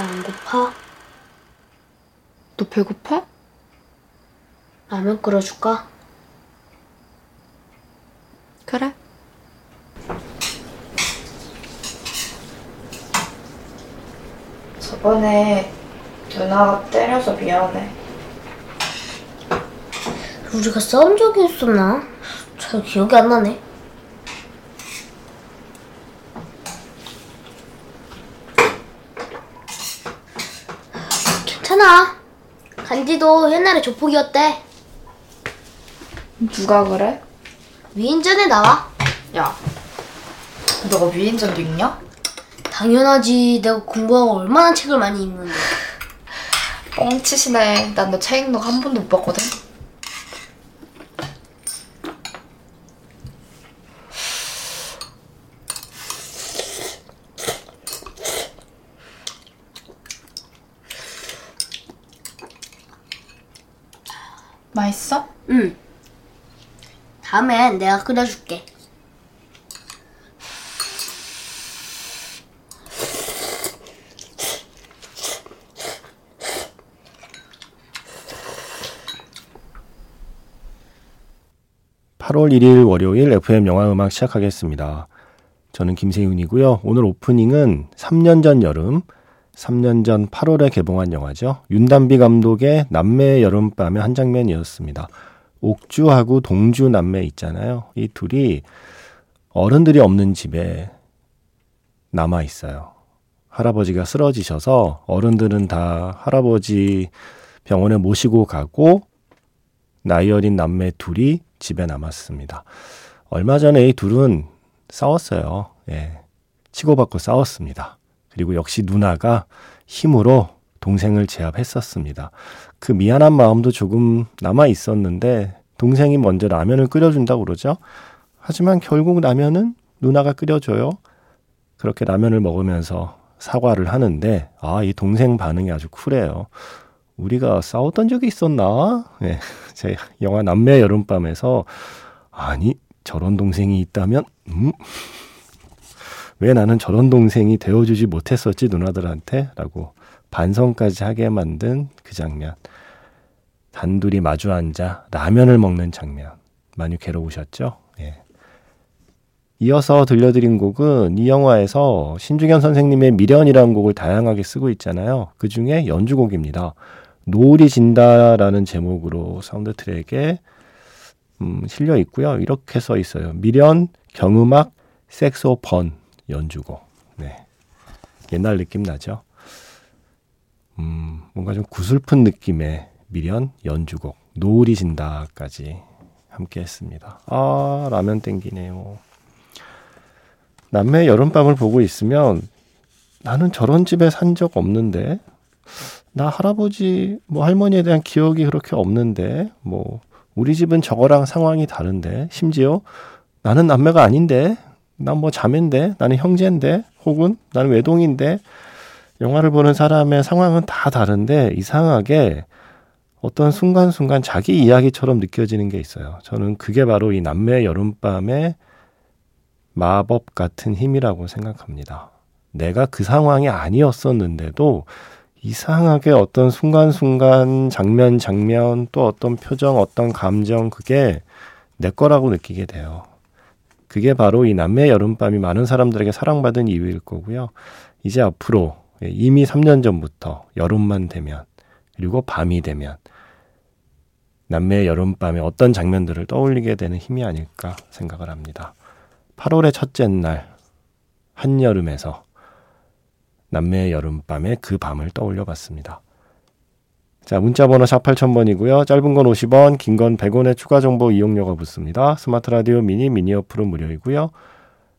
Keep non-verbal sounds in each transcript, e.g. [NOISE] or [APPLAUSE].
배 안 고파? 너 배고파? 라면 끓여줄까? 그래. 저번에 누나가 때려서 미안해. 우리가 싸운 적이 있었나? 잘 기억이 안 나네. 괜찮아. 간지도 옛날에 조폭이었대. 누가 그래? 위인전에 나와. 야, 너가 위인전도 읽냐? 당연하지. 내가 공부하고 얼마나 책을 많이 읽는데. 뻥치시네. 난 너 책 읽는 거 한 번도 못 봤거든. 맛있어? 응. 다음엔 내가 끓여줄게. 팔월 1일 월요일 FM 영화 음악 시작하겠습니다. 저는 김세윤이고요. 오늘 오프닝은 3년 전 여름, 3년 전 8월에 개봉한 영화죠. 윤담비 감독의 남매의 여름밤의 한 장면이었습니다. 옥주하고 동주 남매 있잖아요. 이 둘이 어른들이 없는 집에 남아 있어요. 할아버지가 쓰러지셔서 어른들은 다 할아버지 병원에 모시고 가고 나이 어린 남매 둘이 집에 남았습니다. 얼마 전에 이 둘은 싸웠어요. 예. 치고받고 싸웠습니다. 그리고 역시 누나가 힘으로 동생을 제압했었습니다. 그 미안한 마음도 조금 남아 있었는데 동생이 먼저 라면을 끓여준다고 그러죠. 하지만 결국 라면은 누나가 끓여줘요. 그렇게 라면을 먹으면서 사과를 하는데 아, 이 동생 반응이 아주 쿨해요. 우리가 싸웠던 적이 있었나? 예. [LAUGHS] 제 영화 남매 여름밤에서 아니 저런 동생이 있다면 음? 왜 나는 저런 동생이 되어주지 못했었지 누나들한테? 라고 반성까지 하게 만든 그 장면. 단둘이 마주 앉아 라면을 먹는 장면. 많이 괴로우셨죠? 예. 이어서 들려드린 곡은 이 영화에서 신중현 선생님의 미련이라는 곡을 다양하게 쓰고 있잖아요. 그 중에 연주곡입니다. 노을이 진다라는 제목으로 사운드 트랙에 음, 실려 있고요. 이렇게 써 있어요. 미련, 경음악, 색소폰 연주곡. 네. 옛날 느낌 나죠? 음, 뭔가 좀 구슬픈 느낌의 미련 연주곡. 노을이 진다까지 함께 했습니다. 아, 라면 땡기네요. 남매 여름밤을 보고 있으면 나는 저런 집에 산 적 없는데 나 할아버지 뭐 할머니에 대한 기억이 그렇게 없는데 뭐 우리 집은 저거랑 상황이 다른데 심지어 나는 남매가 아닌데 난 뭐 자매인데 나는 형제인데 혹은 나는 외동인데 영화를 보는 사람의 상황은 다 다른데 이상하게 어떤 순간순간 자기 이야기처럼 느껴지는 게 있어요. 저는 그게 바로 이 남매 여름밤의 마법 같은 힘이라고 생각합니다. 내가 그 상황이 아니었었는데도 이상하게 어떤 순간순간 장면 장면 또 어떤 표정 어떤 감정 그게 내 거라고 느끼게 돼요. 그게 바로 이 남매 여름밤이 많은 사람들에게 사랑받은 이유일 거고요. 이제 앞으로 이미 3년 전부터 여름만 되면 그리고 밤이 되면 남매 여름밤에 어떤 장면들을 떠올리게 되는 힘이 아닐까 생각을 합니다. 8월의 첫째 날 한여름에서 남매의 여름밤에 그 밤을 떠올려 봤습니다. 자, 문자번호 샵 8000번이고요. 짧은 건 50원, 긴 건 100원의 추가 정보 이용료가 붙습니다. 스마트 라디오 미니, 미니 어플은 무료이고요.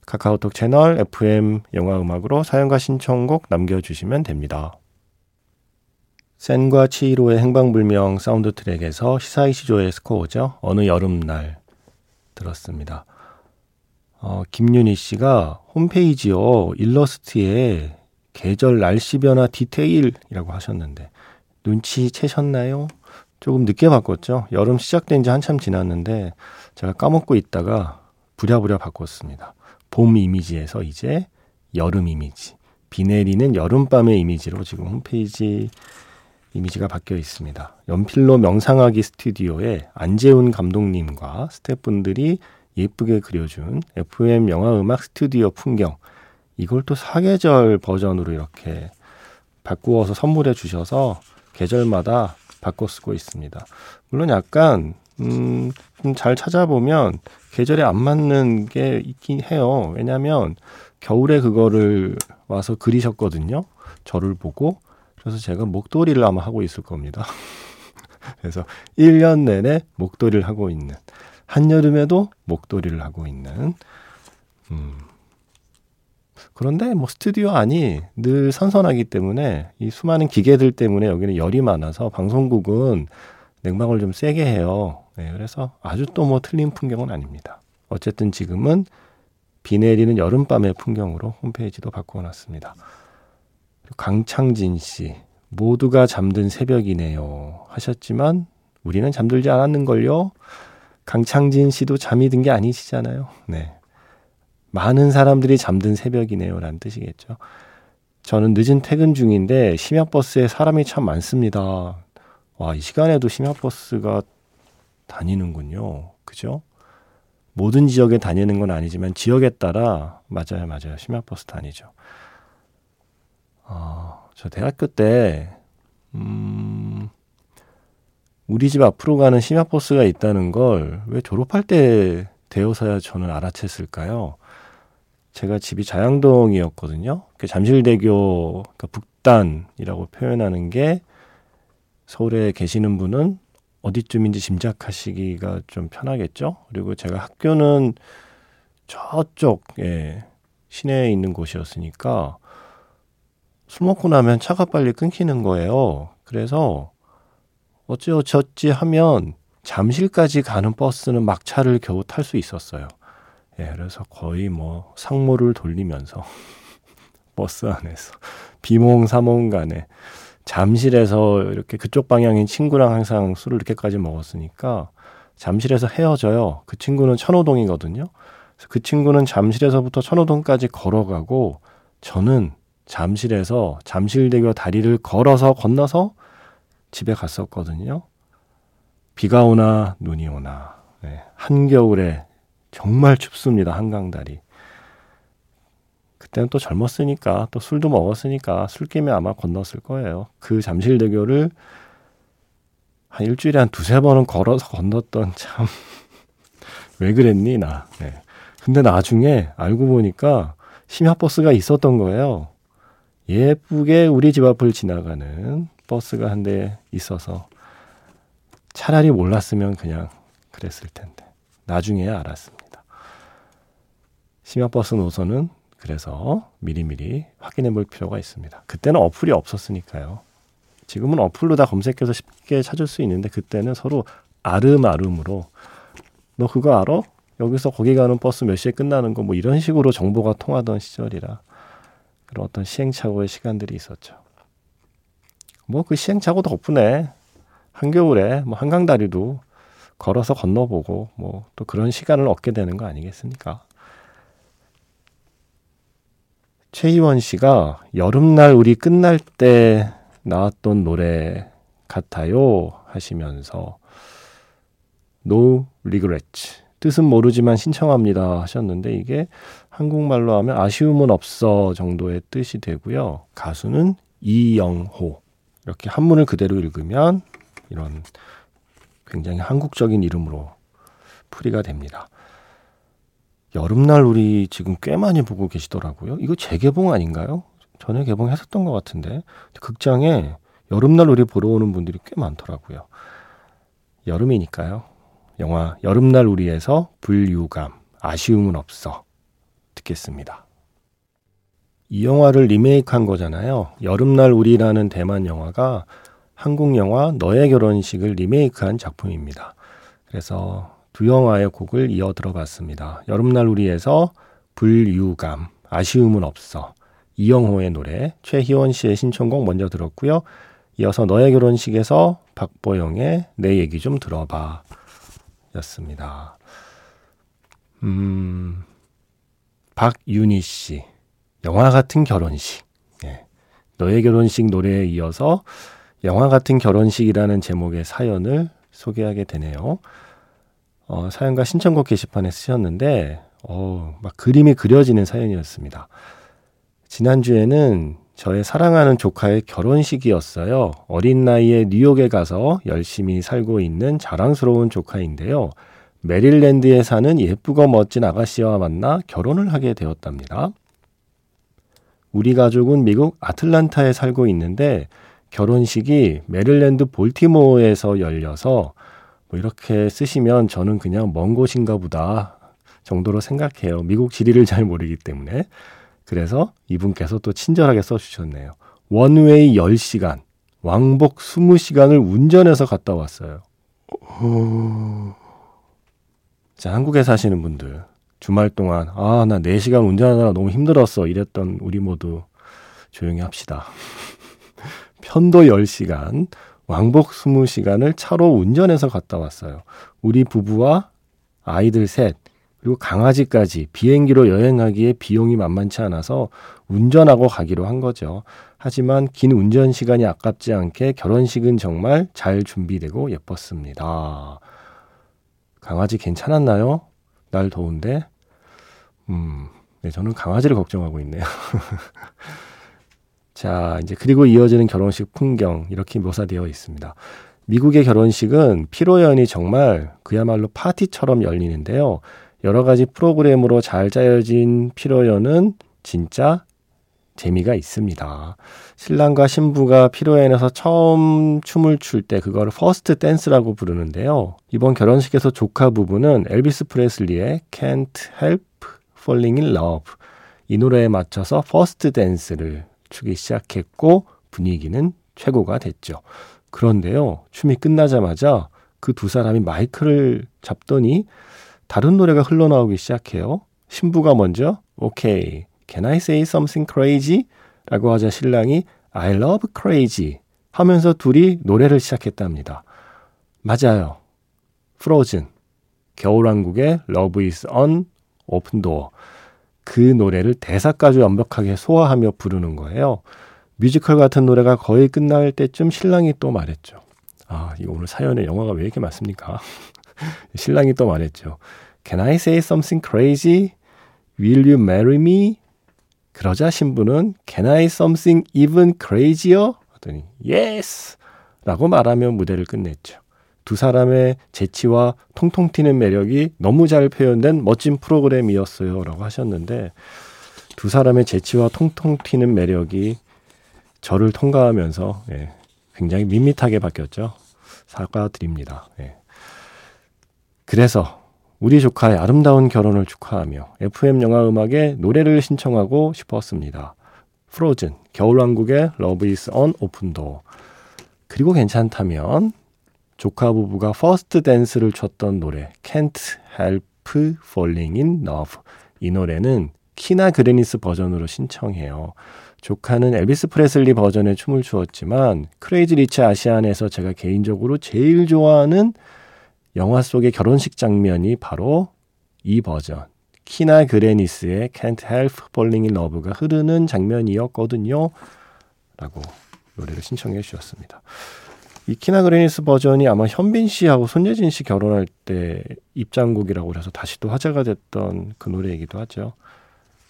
카카오톡 채널 FM 영화 음악으로 사연과 신청곡 남겨주시면 됩니다. 센과 치히로의 행방불명 사운드 트랙에서 히사이시 조의 스코어죠. 어느 여름날 들었습니다. 어, 김윤희 씨가 홈페이지요 일러스트에 계절 날씨 변화 디테일이라고 하셨는데 눈치채셨나요? 조금 늦게 바꿨죠. 여름 시작된 지 한참 지났는데 제가 까먹고 있다가 부랴부랴 바꿨습니다. 봄 이미지에서 이제 여름 이미지. 비 내리는 여름밤의 이미지로 지금 홈페이지 이미지가 바뀌어 있습니다. 연필로 명상하기 스튜디오에 안재훈 감독님과 스태프분들이 예쁘게 그려준 FM 영화 음악 스튜디오 풍경 이걸 또 사계절 버전으로 이렇게 바꾸어서 선물해 주셔서 계절마다 바꿔 쓰고 있습니다. 물론 약간 음, 좀 잘 찾아보면 계절에 안 맞는 게 있긴 해요. 왜냐하면 겨울에 그거를 와서 그리셨거든요. 저를 보고 그래서 제가 목도리를 아마 하고 있을 겁니다. [LAUGHS] 그래서 1년 내내 목도리를 하고 있는 한여름에도 목도리를 하고 있는 음. 그런데 뭐 스튜디오 안이 늘 선선하기 때문에 이 수많은 기계들 때문에 여기는 열이 많아서 방송국은 냉방을 좀 세게 해요. 네, 그래서 아주 또 뭐 틀린 풍경은 아닙니다. 어쨌든 지금은 비 내리는 여름밤의 풍경으로 홈페이지도 바꿔놨습니다. 강창진 씨, 모두가 잠든 새벽이네요. 하셨지만 우리는 잠들지 않았는걸요. 강창진 씨도 잠이 든 게 아니시잖아요. 네. 많은 사람들이 잠든 새벽이네요. 라는 뜻이겠죠. 저는 늦은 퇴근 중인데 심야버스에 사람이 참 많습니다. 와, 이 시간에도 심야버스가 다니는군요. 그죠? 모든 지역에 다니는 건 아니지만 지역에 따라 맞아요, 맞아요. 심야버스 다니죠. 어, 저 대학교 때 음, 우리 집 앞으로 가는 심야버스가 있다는 걸 왜 졸업할 때 되어서야 저는 알아챘을까요? 제가 집이 자양동이었거든요. 그 잠실대교 그러니까 북단이라고 표현하는 게 서울에 계시는 분은 어디쯤인지 짐작하시기가 좀 편하겠죠. 그리고 제가 학교는 저쪽 에 시내에 있는 곳이었으니까 술 먹고 나면 차가 빨리 끊기는 거예요. 그래서 어찌어찌 하면 잠실까지 가는 버스는 막차를 겨우 탈 수 있었어요. 예, 그래서 거의 뭐 상모를 돌리면서 [LAUGHS] 버스 안에서 비몽사몽 간에 잠실에서 이렇게 그쪽 방향인 친구랑 항상 술을 이렇게까지 먹었으니까 잠실에서 헤어져요. 그 친구는 천호동이거든요. 그 친구는 잠실에서부터 천호동까지 걸어가고 저는 잠실에서 잠실대교 다리를 걸어서 건너서 집에 갔었거든요. 비가 오나 눈이 오나 네, 한겨울에 정말 춥습니다. 한강 다리. 그때는 또 젊었으니까 또 술도 먹었으니까 술김에 아마 건넜을 거예요. 그 잠실대교를 한 일주일에 한 두세 번은 걸어서 건넜던 [LAUGHS] 참 왜 그랬니 나. 네. 근데 나중에 알고 보니까 심야버스가 있었던 거예요. 예쁘게 우리 집 앞을 지나가는 버스가 한 대 있어서 차라리 몰랐으면 그냥 그랬을 텐데 나중에 알았습니다. 심야버스 노선은 그래서 미리미리 확인해 볼 필요가 있습니다. 그때는 어플이 없었으니까요. 지금은 어플로 다 검색해서 쉽게 찾을 수 있는데 그때는 서로 아름아름으로 너 그거 알아? 여기서 거기 가는 버스 몇 시에 끝나는 거 뭐 이런 식으로 정보가 통하던 시절이라 그런 어떤 시행착오의 시간들이 있었죠. 뭐 그 시행착오 덕분에 한겨울에 뭐 한강 다리도 걸어서 건너보고 뭐 또 그런 시간을 얻게 되는 거 아니겠습니까? 최희원 씨가 여름날 우리 끝날 때 나왔던 노래 같아요 하시면서 No regrets 뜻은 모르지만 신청합니다 하셨는데 이게 한국말로 하면 아쉬움은 없어 정도의 뜻이 되고요. 가수는 이영호 이렇게 한문을 그대로 읽으면 이런 굉장히 한국적인 이름으로 풀이가 됩니다. 여름날 우리 지금 꽤 많이 보고 계시더라고요. 이거 재개봉 아닌가요? 전에 개봉했었던 것 같은데 극장에 여름날 우리 보러 오는 분들이 꽤 많더라고요. 여름이니까요. 영화 여름날 우리에서 불유감 아쉬움은 없어 듣겠습니다. 이 영화를 리메이크한 거잖아요. 여름날 우리라는 대만 영화가 한국 영화 너의 결혼식을 리메이크한 작품입니다. 그래서 두 영화의 곡을 이어 들어봤습니다. 여름날 우리에서 불유감, 아쉬움은 없어. 이영호의 노래, 최희원 씨의 신청곡 먼저 들었고요. 이어서 너의 결혼식에서 박보영의 내 얘기 좀 들어봐. 였습니다. 음, 박윤희 씨. 영화 같은 결혼식. 너의 결혼식 노래에 이어서 영화 같은 결혼식이라는 제목의 사연을 소개하게 되네요. 어, 사연과 신청곡 게시판에 쓰셨는데, 어, 막 그림이 그려지는 사연이었습니다. 지난주에는 저의 사랑하는 조카의 결혼식이었어요. 어린 나이에 뉴욕에 가서 열심히 살고 있는 자랑스러운 조카인데요. 메릴랜드에 사는 예쁘고 멋진 아가씨와 만나 결혼을 하게 되었답니다. 우리 가족은 미국 아틀란타에 살고 있는데 결혼식이 메릴랜드 볼티모어에서 열려서 뭐 이렇게 쓰시면 저는 그냥 먼 곳인가 보다 정도로 생각해요. 미국 지리를 잘 모르기 때문에. 그래서 이분께서 또 친절하게 써주셨네요. 원웨이 10시간, 왕복 20시간을 운전해서 갔다 왔어요. 자, 한국에 사시는 분들, 주말 동안, 아, 나 4시간 운전하느라 너무 힘들었어. 이랬던 우리 모두 조용히 합시다. [LAUGHS] 편도 10시간, 왕복 20시간을 차로 운전해서 갔다 왔어요. 우리 부부와 아이들 셋, 그리고 강아지까지 비행기로 여행하기에 비용이 만만치 않아서 운전하고 가기로 한 거죠. 하지만 긴 운전 시간이 아깝지 않게 결혼식은 정말 잘 준비되고 예뻤습니다. 강아지 괜찮았나요? 날 더운데? 음, 네, 저는 강아지를 걱정하고 있네요. [LAUGHS] 자, 이제 그리고 이어지는 결혼식 풍경 이렇게 묘사되어 있습니다. 미국의 결혼식은 피로연이 정말 그야말로 파티처럼 열리는데요. 여러 가지 프로그램으로 잘 짜여진 피로연은 진짜 재미가 있습니다. 신랑과 신부가 피로연에서 처음 춤을 출 때 그거를 first dance라고 부르는데요. 이번 결혼식에서 조카 부부는 엘비스 프레슬리의 Can't Help Falling in Love 이 노래에 맞춰서 first dance를 추기 시작했고 분위기는 최고가 됐죠. 그런데요. 춤이 끝나자마자 그 두 사람이 마이크를 잡더니 다른 노래가 흘러나오기 시작해요. 신부가 먼저 okay, can I say something crazy? 라고 하자 신랑이 I love crazy 하면서 둘이 노래를 시작했답니다. 맞아요. 프로즌 겨울왕국의 Love is on open door 그 노래를 대사까지 완벽하게 소화하며 부르는 거예요. 뮤지컬 같은 노래가 거의 끝날 때쯤 신랑이 또 말했죠. 아, 이 오늘 사연에 영화가 왜 이렇게 많습니까? [LAUGHS] 신랑이 또 말했죠. Can I say something crazy? Will you marry me? 그러자 신부는 Can I something even crazier? 하더니 Yes! 라고 말하며 무대를 끝냈죠. 두 사람의 재치와 통통 튀는 매력이 너무 잘 표현된 멋진 프로그램이었어요. 라고 하셨는데 두 사람의 재치와 통통 튀는 매력이 저를 통과하면서 예, 굉장히 밋밋하게 바뀌었죠. 사과드립니다. 예. 그래서 우리 조카의 아름다운 결혼을 축하하며 FM 영화 음악에 노래를 신청하고 싶었습니다. Frozen, 겨울왕국의 is an open door. 그리고 괜찮다면 조카 부부가 first dance를 췄던 노래 Can't Help Falling in Love. 이 노래는 키나 그레니스 버전으로 신청해요. 조카는 엘비스 프레슬리 버전의 춤을 추었지만 Crazy Rich Asian에서 제가 개인적으로 제일 좋아하는 영화 속의 결혼식 장면이 바로 이 버전 키나 그레니스의 Can't Help Falling in Love가 흐르는 장면이었거든요. 라고 노래를 신청해 주셨습니다. 이 키나 그레니스 버전이 아마 현빈 씨하고 손예진 씨 결혼할 때 입장곡이라고 해서 다시 또 화제가 됐던 그 노래이기도 하죠.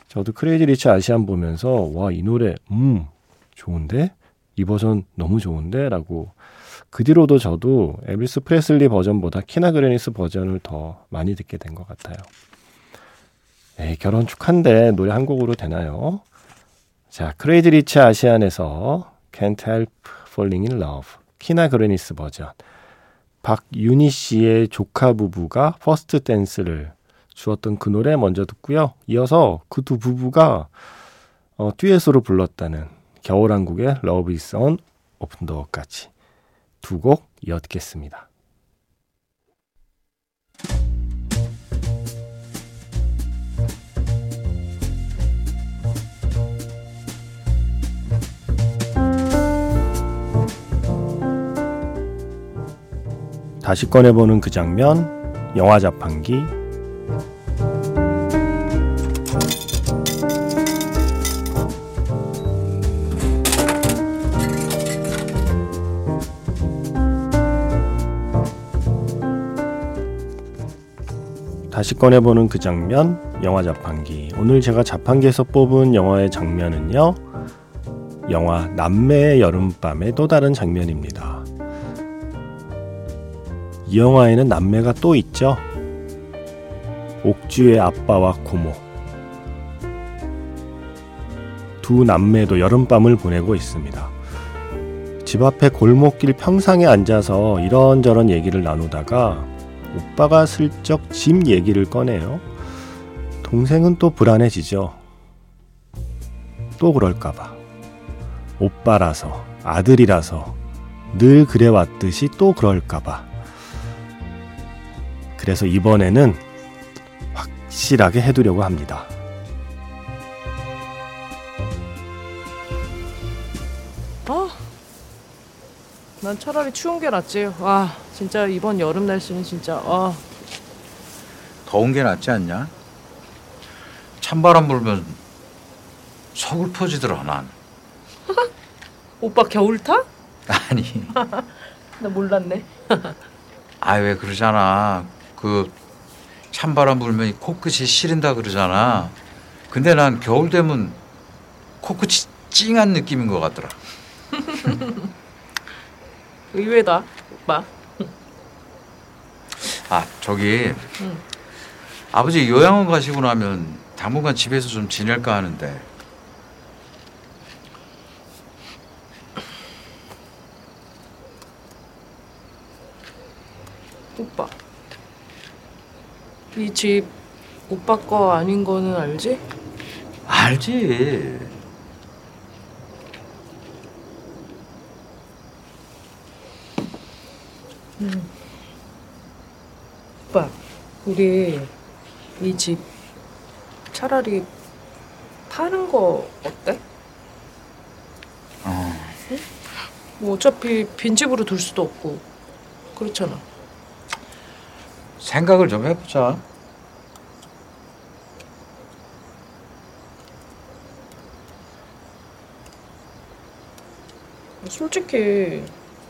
저도 Crazy Rich Asian 보면서 와 이 노래 음 좋은데 이 버전 너무 좋은데라고 그 뒤로도 저도 엘비스 프레슬리 버전보다 키나 그레니스 버전을 더 많이 듣게 된 것 같아요. 에이, 결혼 축하인데 노래 한 곡으로 되나요? 자, Crazy Rich Asian에서 Can't Help Falling in Love 키나 그레니스 버전 박윤희 씨의 조카 부부가 first dance를 추었던 그 노래 먼저 듣고요. 이어서 그 두 부부가 어, 듀엣으로 불렀다는 겨울왕국의 Love is an Open Door까지 두 곡 이어 듣겠습니다. 다시 꺼내보는 그 장면, 영화 자판기. 다시 꺼내보는 그 장면, 영화 자판기. 오늘 제가 자판기에서 뽑은 영화의 장면은요, 영화 남매의 여름밤의 또 다른 장면입니다. 이 영화에는 남매가 또 있죠. 옥주의 아빠와 고모. 두 남매도 여름밤을 보내고 있습니다. 집 앞에 골목길 평상에 앉아서 이런저런 얘기를 나누다가 오빠가 슬쩍 집 얘기를 꺼내요. 동생은 또 불안해지죠. 또 그럴까봐. 오빠라서, 아들이라서, 늘 그래왔듯이 또 그럴까봐. 그래서 이번에는 확실하게 해두려고 합니다. 난 차라리 추운 게 낫지. 와, 진짜 이번 여름 날씨는 진짜 아, 더운 게 낫지 않냐? 찬바람 불면 서글퍼지더라 난. [LAUGHS] 오빠 겨울 타? 아니, [LAUGHS] 나 몰랐네. 아 왜 그러잖아. 그 찬바람 불면 이 코끝이 시린다 그러잖아. 근데 난 겨울 되면 코끝이 찡한 느낌인 것 같더라. [LAUGHS] 의외다, 오빠. 아 저기 아버지 요양원 가시고 나면 당분간 집에서 좀 지낼까 하는데 오빠. 이 집 오빠 거 아닌 거는 알지? 알지. 오빠, 우리 이 집 차라리 파는 거 어때? 어. 뭐 어차피 빈집으로 둘 수도 없고 그렇잖아. 생각을 좀 해보자. 솔직히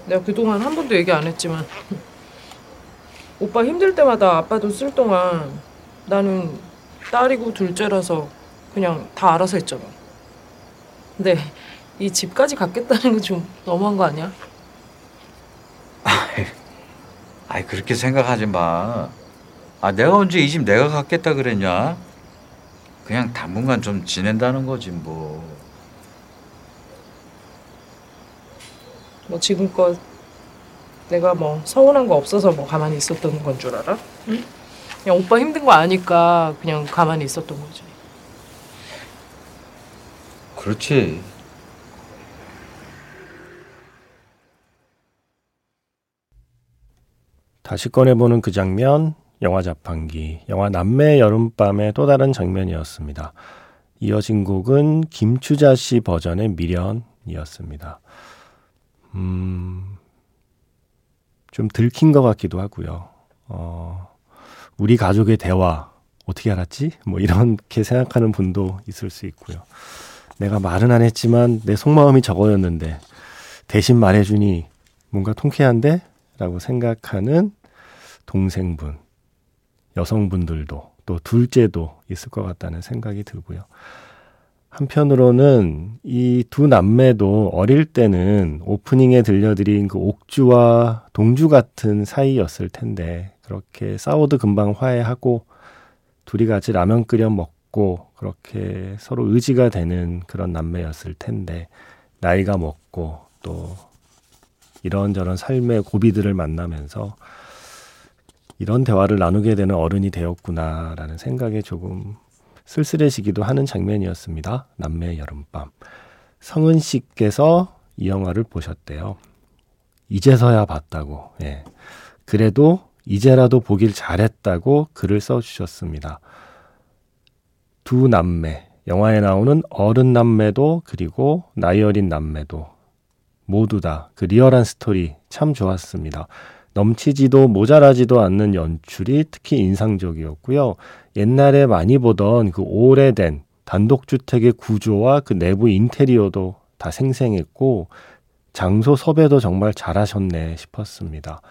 내가 그동안 한 번도 얘기 안 했지만 [LAUGHS] 오빠 힘들 때마다 아빠 돈 쓸 동안 나는 딸이고 둘째라서 그냥 다 알아서 했잖아. 근데 이 집까지 갖겠다는 게 좀 너무한 거 아니야? [LAUGHS] 아이 그렇게 생각하지 마. 아 내가 언제 이 집 내가 갖겠다 그랬냐? 그냥 당분간 좀 지낸다는 거지 뭐. 뭐 지금껏 내가 뭐 서운한 거 없어서 뭐 가만히 있었던 건 줄 알아? 응? 그냥 오빠 힘든 거 아니까 그냥 가만히 있었던 거지. 그렇지. 다시 꺼내보는 그 장면, 영화 자판기, 영화 남매의 여름밤의 또 다른 장면이었습니다. 이어진 곡은 김추자 씨 버전의 미련이었습니다. 음, 좀 들킨 것 같기도 하고요. 어, 우리 가족의 대화, 어떻게 알았지? 뭐 이렇게 생각하는 분도 있을 수 있고요. 내가 말은 안 했지만 내 속마음이 저거였는데 대신 말해주니 뭔가 통쾌한데? 라고 생각하는 동생분, 여성분들도 또 둘째도 있을 것 같다는 생각이 들고요. 한편으로는 이 두 남매도 어릴 때는 오프닝에 들려드린 그 옥주와 동주 같은 사이였을 텐데 그렇게 싸워도 금방 화해하고 둘이 같이 라면 끓여 먹고 그렇게 서로 의지가 되는 그런 남매였을 텐데 나이가 먹고 또 이런저런 삶의 고비들을 만나면서 이런 대화를 나누게 되는 어른이 되었구나라는 생각에 조금 쓸쓸해지기도 하는 장면이었습니다. 남매의 여름밤. 성은 씨께서 이 영화를 보셨대요. 이제서야 봤다고. 예. 그래도 이제라도 보길 잘했다고 글을 써주셨습니다. 두 남매, 영화에 나오는 어른 남매도 그리고 나이 어린 남매도 모두 다 그 리얼한 스토리 참 좋았습니다. 넘치지도 모자라지도 않는 연출이 특히 인상적이었고요. 옛날에 많이 보던 그 오래된 단독주택의 구조와 그 내부 인테리어도 다 생생했고 장소 섭외도 정말 잘하셨네 싶었습니다.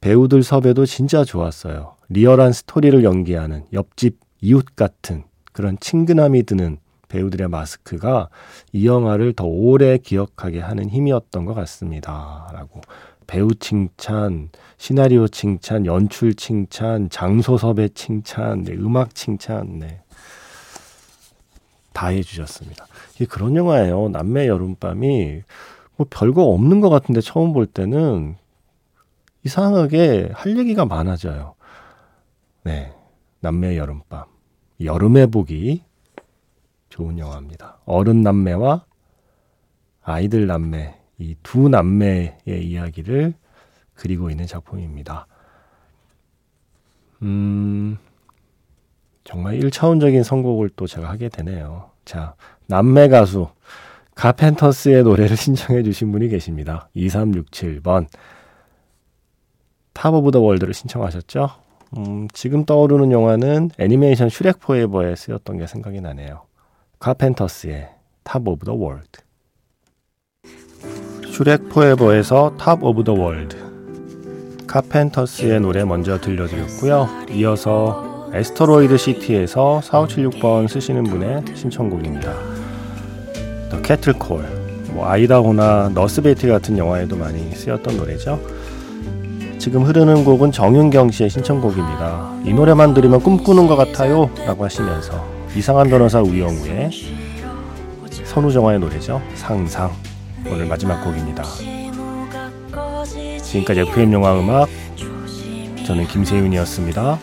배우들 섭외도 진짜 좋았어요. 리얼한 스토리를 연기하는 옆집 이웃 같은 그런 친근함이 드는 배우들의 마스크가 이 영화를 더 오래 기억하게 하는 힘이었던 것 같습니다. 라고 배우 칭찬, 시나리오 칭찬, 연출 칭찬, 장소 섭외 칭찬, 네, 음악 칭찬, 네. 다 해주셨습니다. 이게 그런 영화예요. 남매 여름밤이 뭐 별거 없는 것 같은데 처음 볼 때는 이상하게 할 얘기가 많아져요. 네. 남매 여름밤. 여름에 보기 좋은 영화입니다. 어른 남매와 아이들 남매, 이 두 남매의 이야기를 그리고 있는 작품입니다. 음, 정말 1차원적인 선곡을 또 제가 하게 되네요. 자, 남매 가수 카펜터스의 노래를 [LAUGHS] 신청해 주신 분이 계십니다. 2367번 Top of the World를 신청하셨죠? 음, 지금 떠오르는 영화는 애니메이션 슈렉 Forever에 쓰였던 게 생각이 나네요. 카펜터스의 Top of the World 슈렉 Forever에서 Top of the World 카펜터스의 노래 먼저 들려드렸고요. 이어서 Asteroid City에서 4576번 쓰시는 분의 신청곡입니다. The Cattle Call 뭐 아이다호나 Nurse Betty 같은 영화에도 많이 쓰였던 노래죠. 지금 흐르는 곡은 정윤경 씨의 신청곡입니다. 이 노래만 들으면 꿈꾸는 것 같아요 라고 하시면서 이상한 변호사 우영우의 선우정아의 노래죠. 상상 오늘 마지막 곡입니다. 지금까지 FM 영화 음악 저는 김세윤이었습니다.